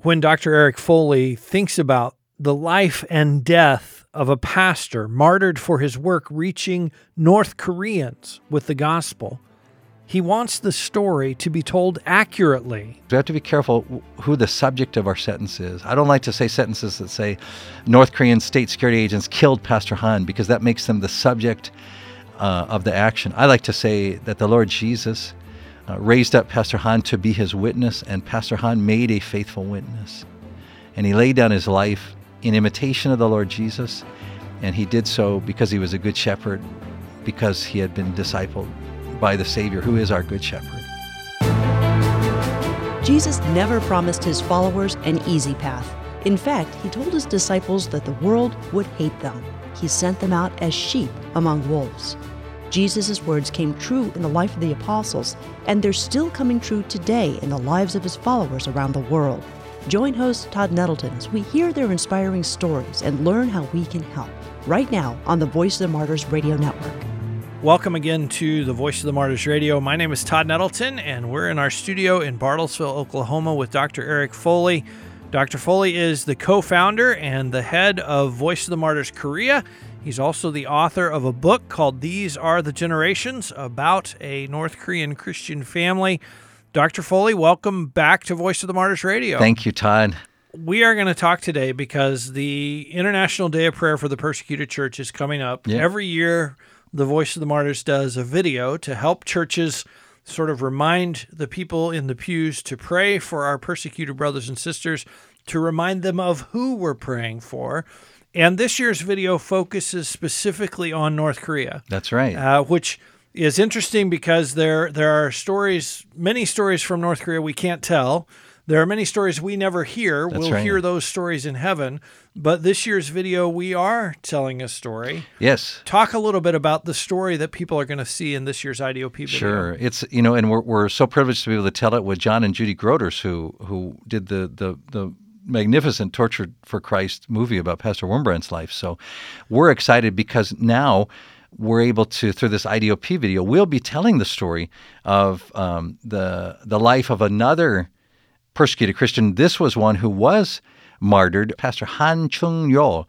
when Dr. Eric Foley thinks about the life and death of a pastor martyred for his work reaching North Koreans with the gospel, he wants the story to be told accurately. We have to be careful who the subject of our sentence is. I don't like to say sentences that say North Korean state security agents killed Pastor Han because that makes them the subject uh, of the action. I like to say that the Lord Jesus uh, raised up Pastor Han to be his witness, and Pastor Han made a faithful witness. And he laid down his life in imitation of the Lord Jesus, and he did so because he was a good shepherd, because he had been discipled by the Savior, who is our good shepherd. Jesus never promised his followers an easy path. In fact, he told his disciples that the world would hate them. He sent them out as sheep among wolves. Jesus' words came true in the life of the apostles, and they're still coming true today in the lives of his followers around the world. Join host Todd Nettleton as we hear their inspiring stories and learn how we can help. Right now on the Voice of the Martyrs Radio Network. Welcome again to the Voice of the Martyrs Radio. My name is Todd Nettleton, and we're in our studio in Bartlesville, Oklahoma, with Dr. Eric Foley. Dr. Foley is the co founder and the head of Voice of the Martyrs Korea. He's also the author of a book called These Are the Generations about a North Korean Christian family. Dr. Foley, welcome back to Voice of the Martyrs Radio. Thank you, Todd. We are going to talk today because the International Day of Prayer for the Persecuted Church is coming up. Yeah. Every year, the Voice of the Martyrs does a video to help churches sort of remind the people in the pews to pray for our persecuted brothers and sisters, to remind them of who we're praying for. And this year's video focuses specifically on North Korea. That's right. Uh, which is interesting because there there are stories, many stories from North Korea we can't tell. There are many stories we never hear. That's we'll right. hear those stories in heaven. But this year's video, we are telling a story. yes. Talk a little bit about the story that people are going to see in this year's IDOP video. Sure, it's you know, and we're, we're so privileged to be able to tell it with John and Judy Groders, who who did the the the magnificent Tortured for Christ movie about Pastor Wurmbrand's life. So we're excited because now we're able to through this IDOP video, we'll be telling the story of um, the the life of another persecuted Christian. This was one who was martyred, Pastor Han Chung-Ryeol.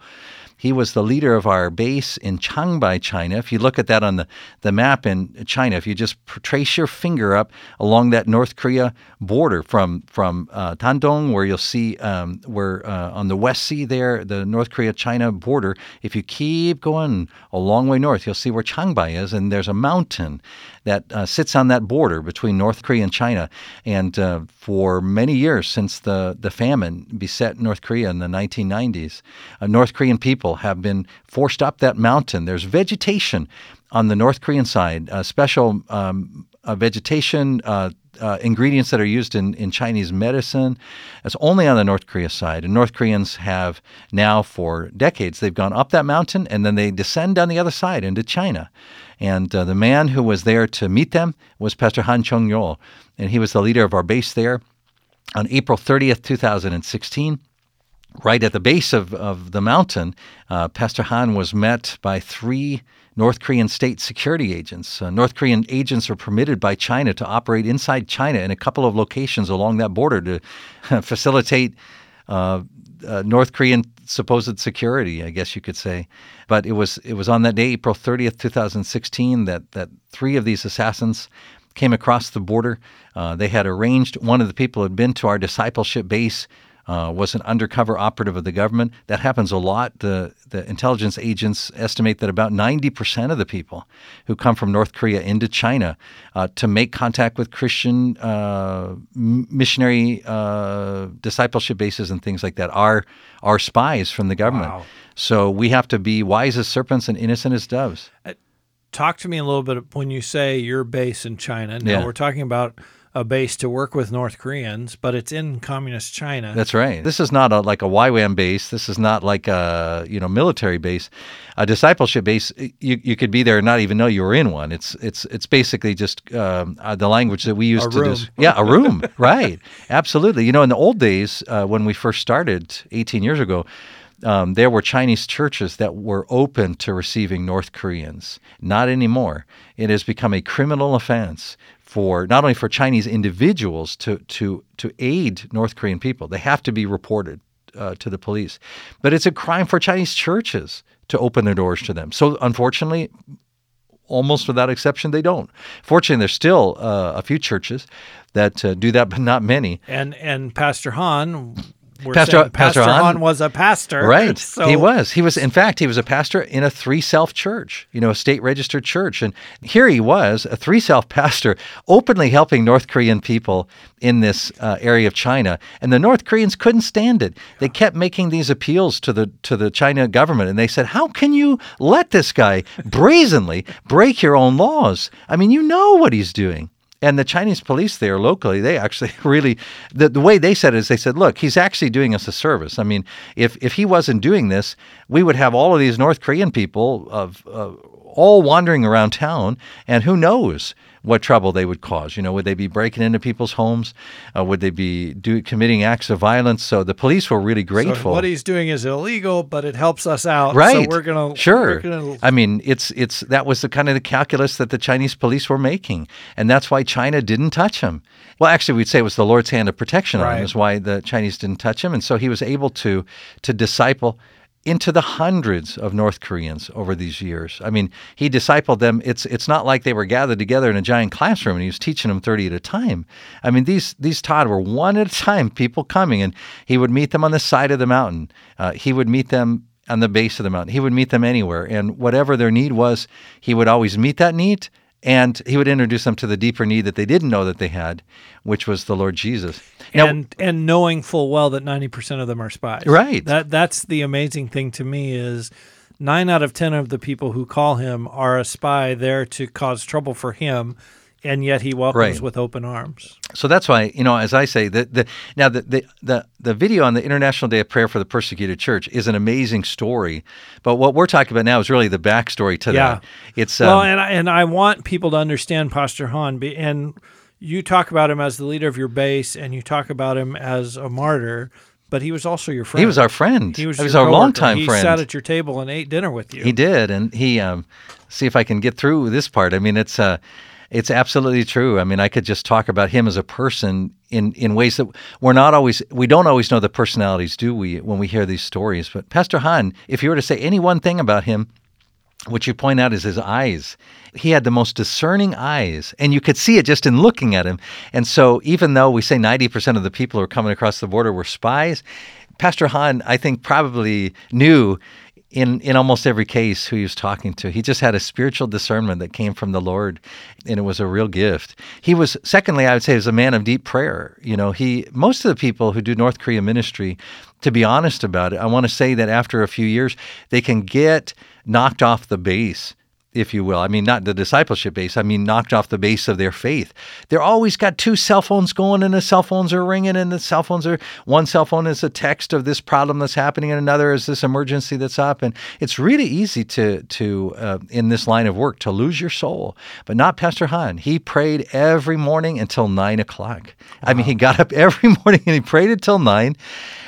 He was the leader of our base in Changbai, China. If you look at that on the, the map in China, if you just trace your finger up along that North Korea border from from uh, Dandong, where you'll see um, where uh, on the West Sea there, the North Korea China border. If you keep going a long way north, you'll see where Changbai is, and there's a mountain that uh, sits on that border between North Korea and China. And uh, for many years since the, the famine beset North Korea in the 1990s, uh, North Korean people have been forced up that mountain. There's vegetation on the North Korean side, uh, special um, uh, vegetation. Uh, uh, ingredients that are used in, in Chinese medicine. It's only on the North Korea side. And North Koreans have now, for decades, they've gone up that mountain and then they descend down the other side into China. And uh, the man who was there to meet them was Pastor Han Chung-Ryeol, and he was the leader of our base there. On April 30th, 2016, right at the base of, of the mountain, uh, Pastor Han was met by three North Korean state security agents. Uh, North Korean agents are permitted by China to operate inside China in a couple of locations along that border to facilitate uh, uh, North Korean supposed security, I guess you could say. But it was it was on that day, April 30th, 2016, that that three of these assassins came across the border. Uh, they had arranged. One of the people had been to our discipleship base. Uh, was an undercover operative of the government. That happens a lot. The the intelligence agents estimate that about 90% of the people who come from North Korea into China uh, to make contact with Christian uh, missionary uh, discipleship bases and things like that are are spies from the government. Wow. So we have to be wise as serpents and innocent as doves. Talk to me a little bit when you say your base in China. Now, Yeah. we're talking about a base to work with North Koreans, but it's in communist China. That's right. This is not a, like a YWAM base. This is not like a you know military base. A discipleship base, you, you could be there and not even know you were in one. It's it's it's basically just um, uh, the language that we use A to room. dis- yeah a room right absolutely. You know in the old days uh, when we first started 18 years ago. Um, there were Chinese churches that were open to receiving North Koreans. Not anymore. It has become a criminal offense for not only for Chinese individuals to to to aid North Korean people. They have to be reported uh, to the police, but it's a crime for Chinese churches to open their doors to them. So unfortunately, almost without exception, they don't. Fortunately, there's still uh, a few churches that uh, do that, but not many. And and Pastor Han we're Pastor- Pastor Pastor Han- Han was a pastor. Right. So he was. He was, in fact, he was a pastor in a three self church, you know, a state registered church. And here he was, a three self pastor, openly helping North Korean people in this uh, area of China. And the North Koreans couldn't stand it. They kept making these appeals to the to the China government. And they said, How can you let this guy brazenly break your own laws? I mean, you know what he's doing. And the Chinese police there locally, they actually really, the, the way they said it is they said, look, he's actually doing us a service. I mean, if, if he wasn't doing this, we would have all of these North Korean people of uh, all wandering around town, and who knows what trouble they would cause. You know, would they be breaking into people's homes? Uh, would they be do, committing acts of violence? So the police were really so grateful. what he's doing is illegal, but it helps us out. Right. So we're gonna sure. We're gonna, I mean, it's it's that was the kind of the calculus that the Chinese police were making, and that's why China didn't touch him. Well, actually, we'd say it was the Lord's hand of protection on Right. him. Is why the Chinese didn't touch him, and so he was able to to disciple into the hundreds of North Koreans over these years. I mean, he discipled them. It's it's not like they were gathered together in a giant classroom and he was teaching them 30 at a time. I mean, these these Todd were one at a time, people coming, and he would meet them on the side of the mountain. Uh, he would meet them on the base of the mountain. He would meet them anywhere, and whatever their need was, he would always meet that need. And he would introduce them to the deeper need that they didn't know that they had, which was the Lord Jesus. Now, and and knowing full well that ninety percent of them are spies. Right. That that's the amazing thing to me is nine out of ten of the people who call him are a spy there to cause trouble for him, and yet he welcomes Right. with open arms. So that's why, you know, as I say, the, the now the, the the the video on the International Day of Prayer for the Persecuted Church is an amazing story. But what we're talking about now is really the backstory to Yeah. that. It's well, um, and I, and I want people to understand Pastor Han, be- and you talk about him as the leader of your base, and you talk about him as a martyr, but he was also your friend. he was our friend. He was, He was our longtime he friend. He sat at your table and ate dinner with you. He did, and he um, see if I can get through this part. I mean, it's uh, it's absolutely true. I mean, I could just talk about him as a person in in ways that we're not always we don't always know the personalities, do we? When we hear these stories, but Pastor Han, if you were to say any one thing about him, what you point out is his eyes. He had the most discerning eyes, and you could see it just in looking at him. And so, even though we say 90% of the people who are coming across the border were spies, Pastor Han, I think, probably knew in, in almost every case who he was talking to. He just had a spiritual discernment that came from the Lord, and it was a real gift. He was, secondly, I would say, was a man of deep prayer. You know, he most of the people who do North Korea ministry, to be honest about it, I want to say that after a few years, they can get knocked off the base if you will. I mean, not the discipleship base. I mean, knocked off the base of their faith. They're always got two cell phones going, and the cell phones are ringing, and the cell phones are one cell phone is a text of this problem that's happening, and another is this emergency that's up, and it's really easy to to uh, in this line of work to lose your soul. But not Pastor Han. He prayed every morning until nine o'clock. I mean, he got up every morning and he prayed until nine.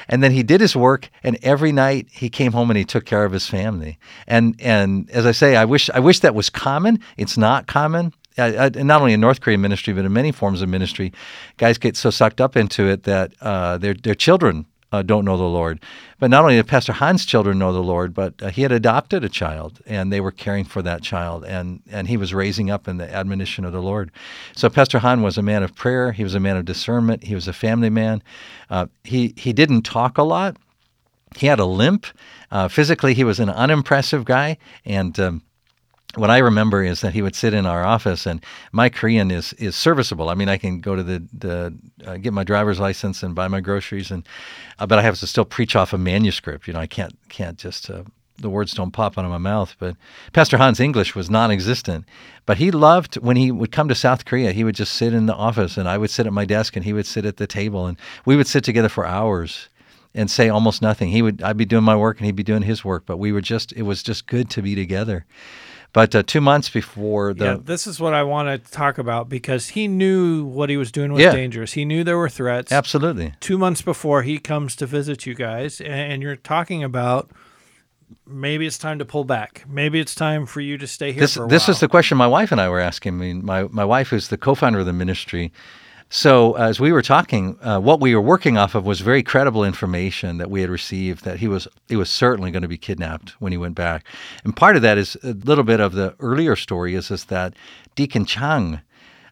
And then he did his work, and every night he came home and he took care of his family. And and as I say, I wish I wish that was common. It's not common. Uh, uh, not only in North Korean ministry, but in many forms of ministry, guys get so sucked up into it that uh, their their children uh, don't know the Lord. But not only did Pastor Han's children know the Lord, but uh, he had adopted a child, and they were caring for that child, and and he was raising up in the admonition of the Lord. So Pastor Han was a man of prayer. He was a man of discernment. He was a family man. Uh, he he didn't talk a lot. He had a limp. Uh, physically, he was an unimpressive guy, and. Um, what I remember is that he would sit in our office, and my Korean is is serviceable. I mean, I can go to the the uh, get my driver's license and buy my groceries, and uh, but I have to still preach off a manuscript. You know, I can't can't just uh, the words don't pop out of my mouth. But Pastor Han's English was non-existent, but he loved when he would come to South Korea. He would just sit in the office, and I would sit at my desk, and he would sit at the table, and we would sit together for hours and say almost nothing. He would I'd be doing my work, and he'd be doing his work, but we were just it was just good to be together. But uh, two months before the yeah, this is what I want to talk about because he knew what he was doing was Yeah. dangerous. He knew there were threats. absolutely Two months before he comes to visit you guys, and you're talking about maybe it's time to pull back. Maybe it's time for you to stay here this for a this is the question my wife and I were asking. I mean, my my wife is the co-founder of the ministry. So as we were talking, uh, what we were working off of was very credible information that we had received that he was he was certainly going to be kidnapped when he went back, and part of that is a little bit of the earlier story is is that Deacon Chang,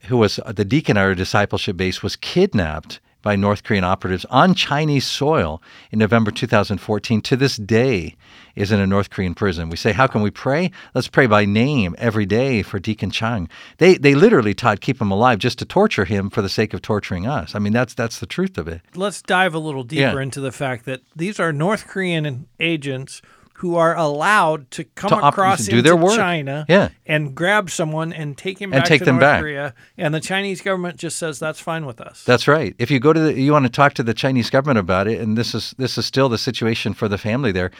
who was the deacon at our discipleship base, was kidnapped by North Korean operatives on Chinese soil in November 2014. To this day, is in a North Korean prison. We say, how can we pray? Let's pray by name every day for Deacon Chang. They they literally Todd keep him alive just to torture him for the sake of torturing us. I mean, that's that's the truth of it. Let's dive a little deeper Yeah. into the fact that these are North Korean agents who are allowed to come To across do into their work. China Yeah. and grab someone and take him And back take to them North back. Korea. And the Chinese government just says that's fine with us. That's right. If you go to the, you want to talk to the Chinese government about it, and this is this is still the situation for the family there.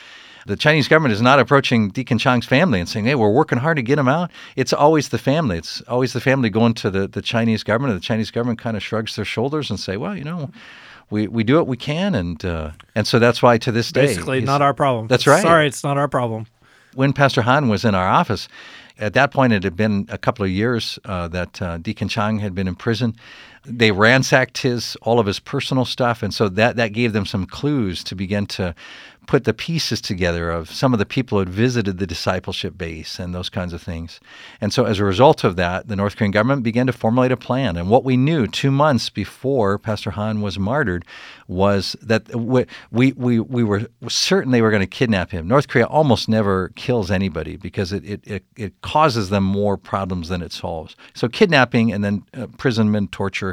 The Chinese government is not approaching Deacon Chang's family and saying, "Hey, we're working hard to get him out." It's always the family. It's always the family going to the, the Chinese government. And the Chinese government kind of shrugs their shoulders and say, "Well, you know, we, we do what we can," and uh, and so that's why to this day, Basically, not our problem. That's right. Sorry, it's not our problem. when Pastor Han was in our office, at that point it had been a couple of years uh, that uh, Deacon Chang had been in prison. They ransacked his all of his personal stuff, and so that that gave them some clues to begin to put the pieces together of some of the people who had visited the discipleship base and those kinds of things. And so as a result of that, the North Korean government began to formulate a plan. And what we knew two months before Pastor Han was martyred was that we we we, we were certain they were going to kidnap him. North Korea almost never kills anybody because it it, it, it causes them more problems than it solves. So kidnapping and then uh, imprisonment, torture,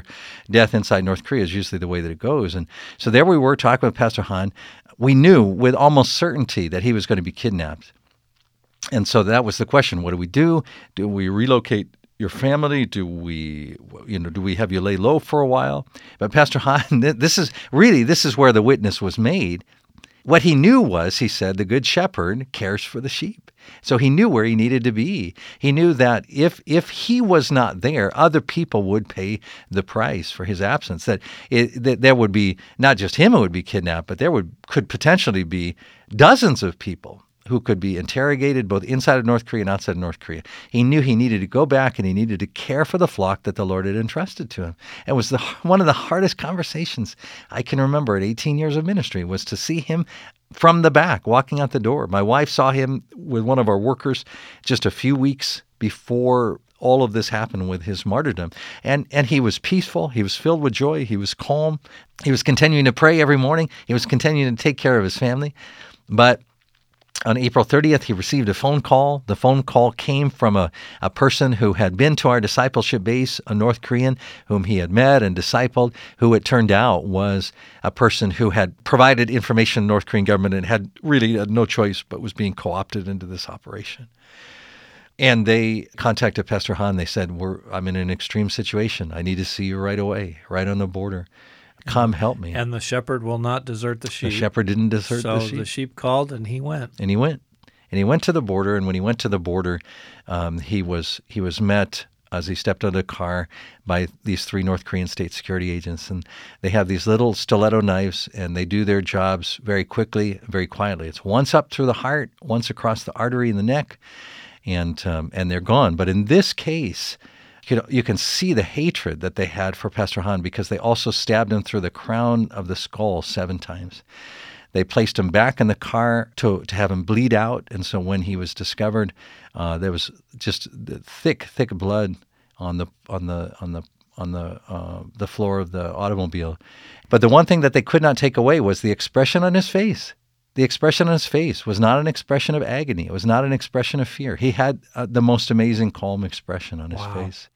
death inside North Korea is usually the way that it goes. And so there we were talking with Pastor Han. We knew with almost certainty that he was going to be kidnapped. And so that was the question: What do we do? Do we relocate your family? Do we, you know, do we have you lay low for a while? But Pastor Han, th- this is really this is where the witness was made. What he knew was, he said, the good shepherd cares for the sheep. So he knew where he needed to be. He knew that if if he was not there, other people would pay the price for his absence. That, it, that there would be not just him who would be kidnapped, but there would could potentially be dozens of people who could be interrogated both inside of North Korea and outside of North Korea. He knew he needed to go back and he needed to care for the flock that the Lord had entrusted to him. It was the, one of the hardest conversations I can remember at 18 years of ministry was to see him from the back walking out the door. My wife saw him with one of our workers just a few weeks before all of this happened with his martyrdom. And and he was peaceful, he was filled with joy, he was calm, he was continuing to pray every morning, he was continuing to take care of his family. But on April 30th, he received a phone call. The phone call came from a, a person who had been to our discipleship base, a North Korean whom he had met and discipled, who it turned out was a person who had provided information to the North Korean government and had really had no choice but was being co opted into this operation. And they contacted Pastor Han. They said, I'm in an extreme situation. I need to see you right away, right on the border. Come help me. And the shepherd will not desert the sheep. the shepherd didn't desert so the sheep. So the sheep called and he went. and he went and he went to the border and when he went to the border um, he was he was met as he stepped out of the car by these three North Korean state security agents and they have these little stiletto knives and they do their jobs very quickly very quietly it's once up through the heart once across the artery in the neck and um, and they're gone but in this case you know, you can see the hatred that they had for Pastor Han because they also stabbed him through the crown of the skull seven times. They placed him back in the car to, to have him bleed out. And so when he was discovered, uh, there was just thick, thick blood on the on the on the on the uh, the floor of the automobile. But the one thing that they could not take away was the expression on his face. The expression on his face was not an expression of agony. It was not an expression of fear. He had uh, the most amazing, calm expression on his Wow. face.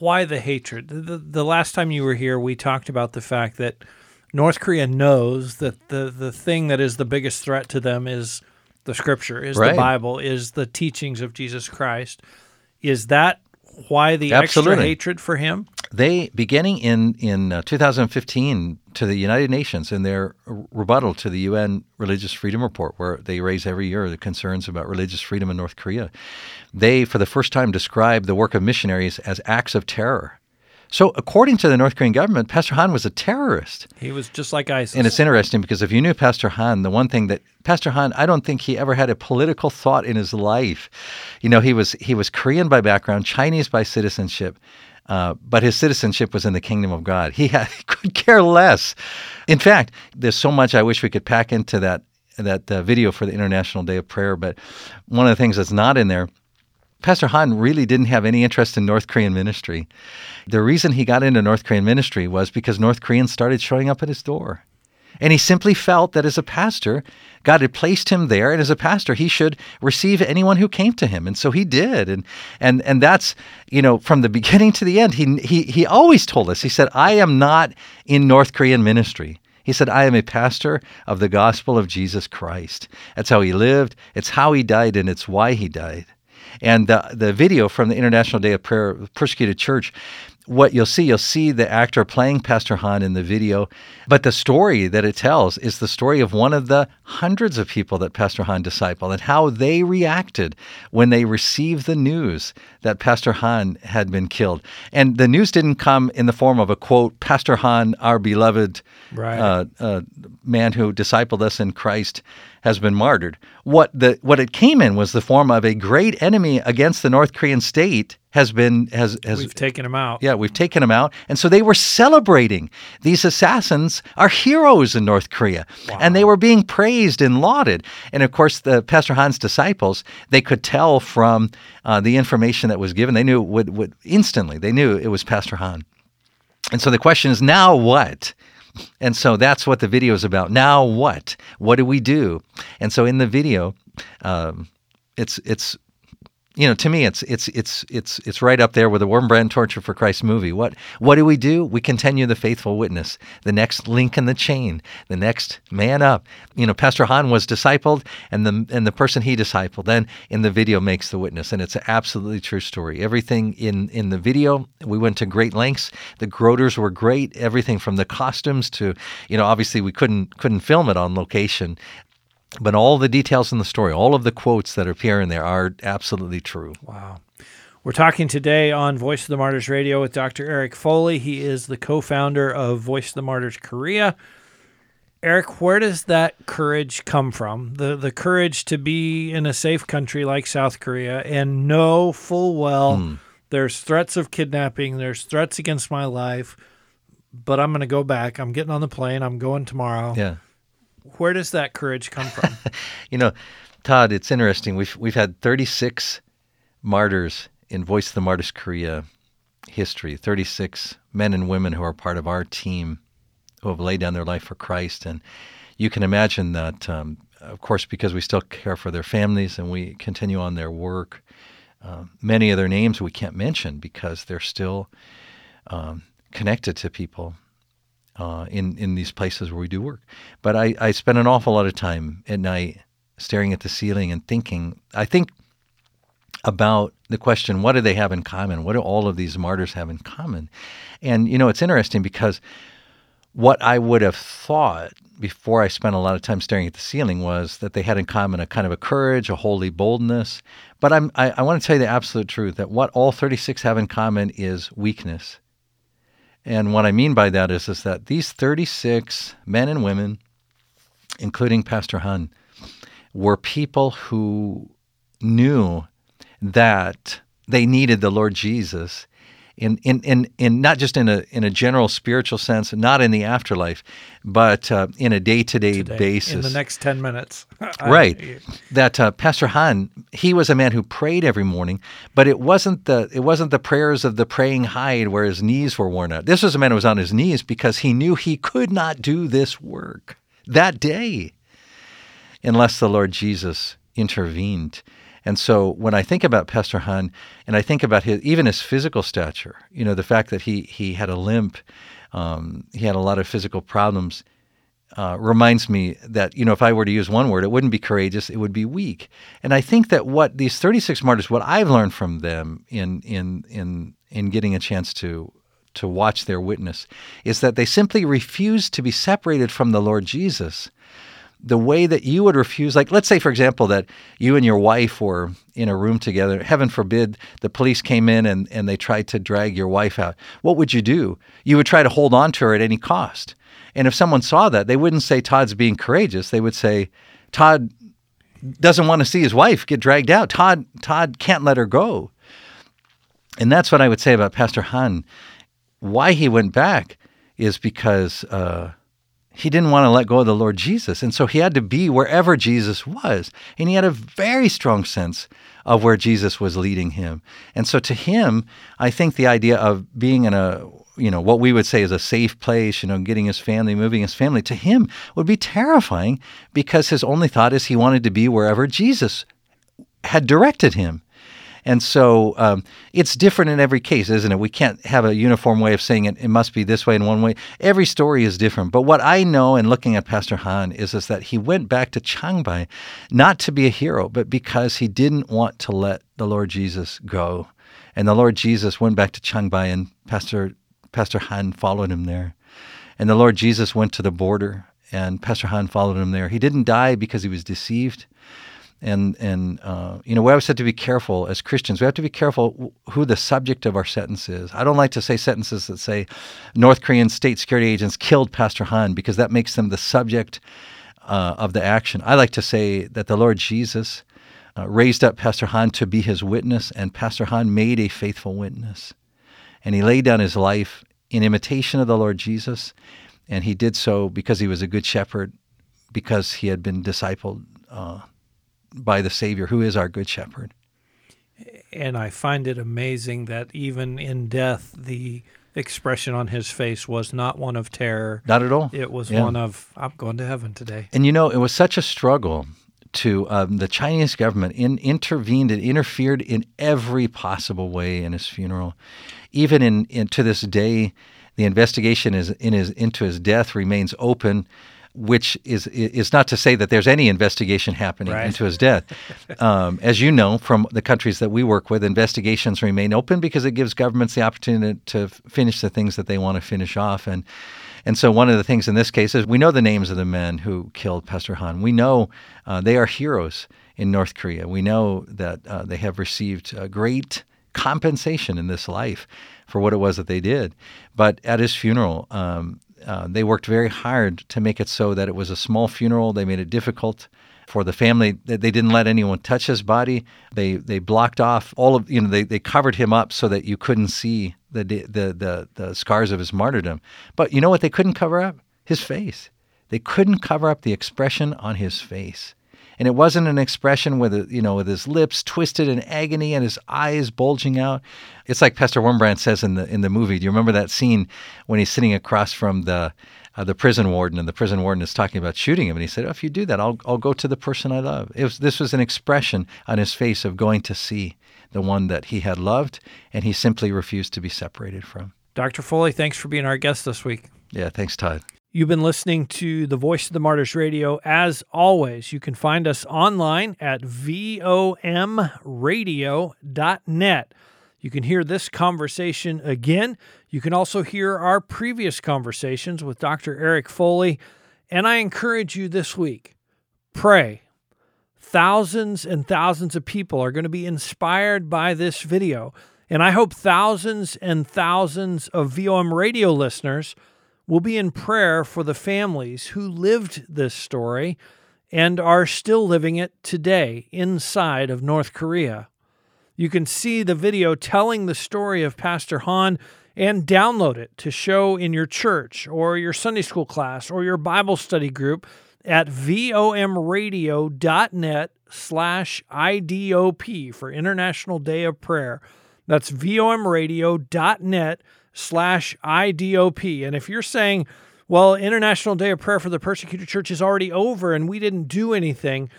Why the hatred? The, the, last time you were here, we talked about the fact that North Korea knows that the, the thing that is the biggest threat to them is the scripture, is Right. the Bible, is the teachings of Jesus Christ. Is that why the Absolutely. extra hatred for him? They beginning in in uh, 2015 to the United Nations in their rebuttal to the UN Religious Freedom Report, where they raise every year the concerns about religious freedom in North Korea, they for the first time described the work of missionaries as acts of terror. So, according to the North Korean government, Pastor Han was a terrorist. He was just like ISIS. And it's interesting because if you knew Pastor Han, the one thing that Pastor Han, I don't think he ever had a political thought in his life. You know, he was he was Korean by background, Chinese by citizenship. Uh, but his citizenship was in the kingdom of God. He, had, he could care less. In fact, there's so much I wish we could pack into that that uh, video for the International Day of Prayer. But one of the things that's not in there Pastor Han really didn't have any interest in North Korean ministry. The reason he got into North Korean ministry was because North Koreans started showing up at his door. And he simply felt that as a pastor, God had placed him there, and as a pastor, he should receive anyone who came to him. And so he did. And and and that's, you know, from the beginning to the end, he he he always told us, he said, I am not in North Korean ministry. He said, I am a pastor of the gospel of Jesus Christ. That's how he lived, it's how he died, and it's why he died. And the, the video from the International Day of Prayer Persecuted Church, what you'll see, you'll see the actor playing Pastor Han in the video. But the story that it tells is the story of one of the hundreds of people that Pastor Han discipled and how they reacted when they received the news that Pastor Han had been killed. And the news didn't come in the form of a quote, Pastor Han, our beloved right. uh, uh, man who discipled us in Christ has been martyred. What the what it came in was the form of a great enemy against the North Korean state has been has has we've taken him out. Yeah, we've taken him out, and so they were celebrating. These assassins are heroes in North Korea, wow. and they were being praised and lauded. And of course, the Pastor Han's disciples they could tell from uh, the information that was given. They knew would would instantly. They knew it was Pastor Han. And so the question is now what? And so that's what the video is about. Now what? What do we do? And so in the video, um, it's it's you know, to me, it's it's it's it's it's right up there with the Wurmbrand Torture for Christ movie. What what do we do? We continue the faithful witness, the next link in the chain, the next man up. You know, Pastor Han was discipled, and the and the person he discipled then in the video makes the witness, and it's an absolutely true story. Everything in in the video, we went to great lengths. The Groders were great. Everything from the costumes to, you know, obviously we couldn't couldn't film it on location. But all the details in the story, all of the quotes that appear in there are absolutely true. Wow. We're talking today on Voice of the Martyrs Radio with Dr. Eric Foley. He is the co founder of Voice of the Martyrs Korea. Eric, where does that courage come from? The the courage to be in a safe country like South Korea and know full well mm. there's threats of kidnapping, there's threats against my life, but I'm going to go back. I'm getting on the plane. I'm going tomorrow. Yeah. Where does that courage come from? you know, Todd, it's interesting. We've we've had 36 martyrs in Voice of the Martyrs Korea history. 36 men and women who are part of our team who have laid down their life for Christ, and you can imagine that. Um, of course, because we still care for their families and we continue on their work. Uh, many of their names we can't mention because they're still um, connected to people uh, in in these places where we do work. But I, I spend an awful lot of time at night staring at the ceiling and thinking. I think about the question, what do they have in common? What do all of these martyrs have in common? And you know, it's interesting because what I would have thought before I spent a lot of time staring at the ceiling was that they had in common a kind of a courage, a holy boldness. But I'm, I, I want to tell you the absolute truth that what all 36 have in common is weakness and what I mean by that is, is that these 36 men and women, including Pastor Han, were people who knew that they needed the Lord Jesus in, in, in, in not just in a in a general spiritual sense, not in the afterlife, but uh, in a day to day basis. In the next ten minutes, right? that uh, Pastor Han, he was a man who prayed every morning, but it wasn't the it wasn't the prayers of the Praying Hyde where his knees were worn out. This was a man who was on his knees because he knew he could not do this work that day unless the Lord Jesus intervened. And so when I think about Pastor Han and I think about his even his physical stature, you know, the fact that he he had a limp, um, he had a lot of physical problems, uh, reminds me that you know if I were to use one word, it wouldn't be courageous, it would be weak. And I think that what these 36 martyrs, what I've learned from them in in in in getting a chance to to watch their witness is that they simply refuse to be separated from the Lord Jesus the way that you would refuse, like, let's say, for example, that you and your wife were in a room together. Heaven forbid the police came in and, and they tried to drag your wife out. What would you do? You would try to hold on to her at any cost. And if someone saw that, they wouldn't say Todd's being courageous. They would say, Todd doesn't want to see his wife get dragged out. Todd, Todd can't let her go. And that's what I would say about Pastor Han. Why he went back is because. Uh, he didn't want to let go of the Lord Jesus. And so he had to be wherever Jesus was. And he had a very strong sense of where Jesus was leading him. And so to him, I think the idea of being in a you know what we would say is a safe place you know getting his family moving his family to him would be terrifying because his only thought is he wanted to be wherever jesus had directed him and so um, it's different in every case, isn't it? We can't have a uniform way of saying it. It must be this way in one way. Every story is different. But what I know in looking at Pastor Han is, is that he went back to Changbai not to be a hero, but because he didn't want to let the Lord Jesus go. And the Lord Jesus went back to Changbai, and Pastor, Pastor Han followed him there. And the Lord Jesus went to the border, and Pastor Han followed him there. He didn't die because he was deceived and and uh, you know we always have to be careful as Christians. We have to be careful who the subject of our sentence is. I don't like to say sentences that say North Korean state security agents killed Pastor Han because that makes them the subject uh, of the action. I like to say that the Lord Jesus uh, raised up Pastor Han to be his witness, and Pastor Han made a faithful witness, and he laid down his life in imitation of the Lord Jesus, and he did so because he was a good shepherd, because he had been discipled uh, by the Savior, who is our Good Shepherd. And I find it amazing that even in death, the expression on his face was not one of terror. Not at all. It was yeah. one of, I'm going to heaven today. And you know, it was such a struggle to um, the Chinese government in, intervened and interfered in every possible way in his funeral. Even in, in to this day, the investigation is in his into his death remains open which is is not to say that there's any investigation happening right. into his death. Um, as you know from the countries that we work with, investigations remain open because it gives governments the opportunity to finish the things that they want to finish off. And and so one of the things in this case is we know the names of the men who killed Pastor Han. We know uh, they are heroes in North Korea. We know that uh, they have received great compensation in this life for what it was that they did. But at his funeral, um, uh, they worked very hard to make it so that it was a small funeral. They made it difficult for the family. They didn't let anyone touch his body. They they blocked off all of you know they, they covered him up so that you couldn't see the, the the the scars of his martyrdom. But you know what they couldn't cover up? His face. They couldn't cover up the expression on his face and it wasn't an expression with you know with his lips twisted in agony and his eyes bulging out. It's like Pastor Wurmbrand says in the in the movie. Do you remember that scene when he's sitting across from the uh, the prison warden, and the prison warden is talking about shooting him, and he said, oh, "If you do that, I'll I'll go to the person I love." Was, this was an expression on his face of going to see the one that he had loved, and he simply refused to be separated from. Dr. Foley, thanks for being our guest this week. Yeah, thanks, Todd. You've been listening to the Voice of the Martyrs Radio. As always, you can find us online at vomradio.net. You can hear this conversation again. You can also hear our previous conversations with Dr. Eric Foley. And I encourage you this week pray. Thousands and thousands of people are going to be inspired by this video. And I hope thousands and thousands of VOM radio listeners We'll be in prayer for the families who lived this story and are still living it today inside of North Korea. You can see the video telling the story of Pastor Han and download it to show in your church or your Sunday school class or your Bible study group at vomradio.net slash IDOP for International Day of Prayer. That's vomradio.net slash IDOP. And if you're saying, well, International Day of Prayer for the Persecuted Church is already over and we didn't do anything,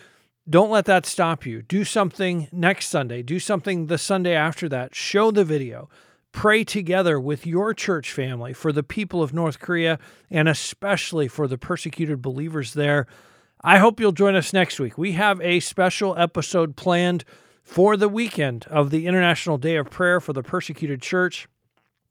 don't let that stop you. Do something next Sunday. Do something the Sunday after that. Show the video. Pray together with your church family for the people of North Korea and especially for the persecuted believers there. I hope you'll join us next week. We have a special episode planned for the weekend of the International Day of Prayer for the Persecuted Church.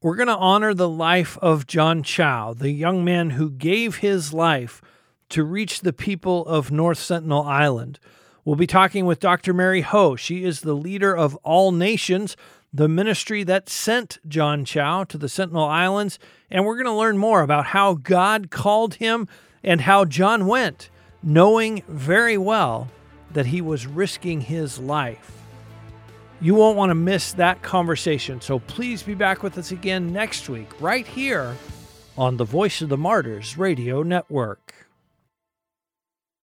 We're going to honor the life of John Chau, the young man who gave his life to reach the people of North Sentinel Island. We'll be talking with Dr. Mary Ho. She is the leader of All Nations, the ministry that sent John Chau to the Sentinel Islands. And we're going to learn more about how God called him and how John went, knowing very well that he was risking his life. You won't want to miss that conversation, so please be back with us again next week, right here on the Voice of the Martyrs Radio Network.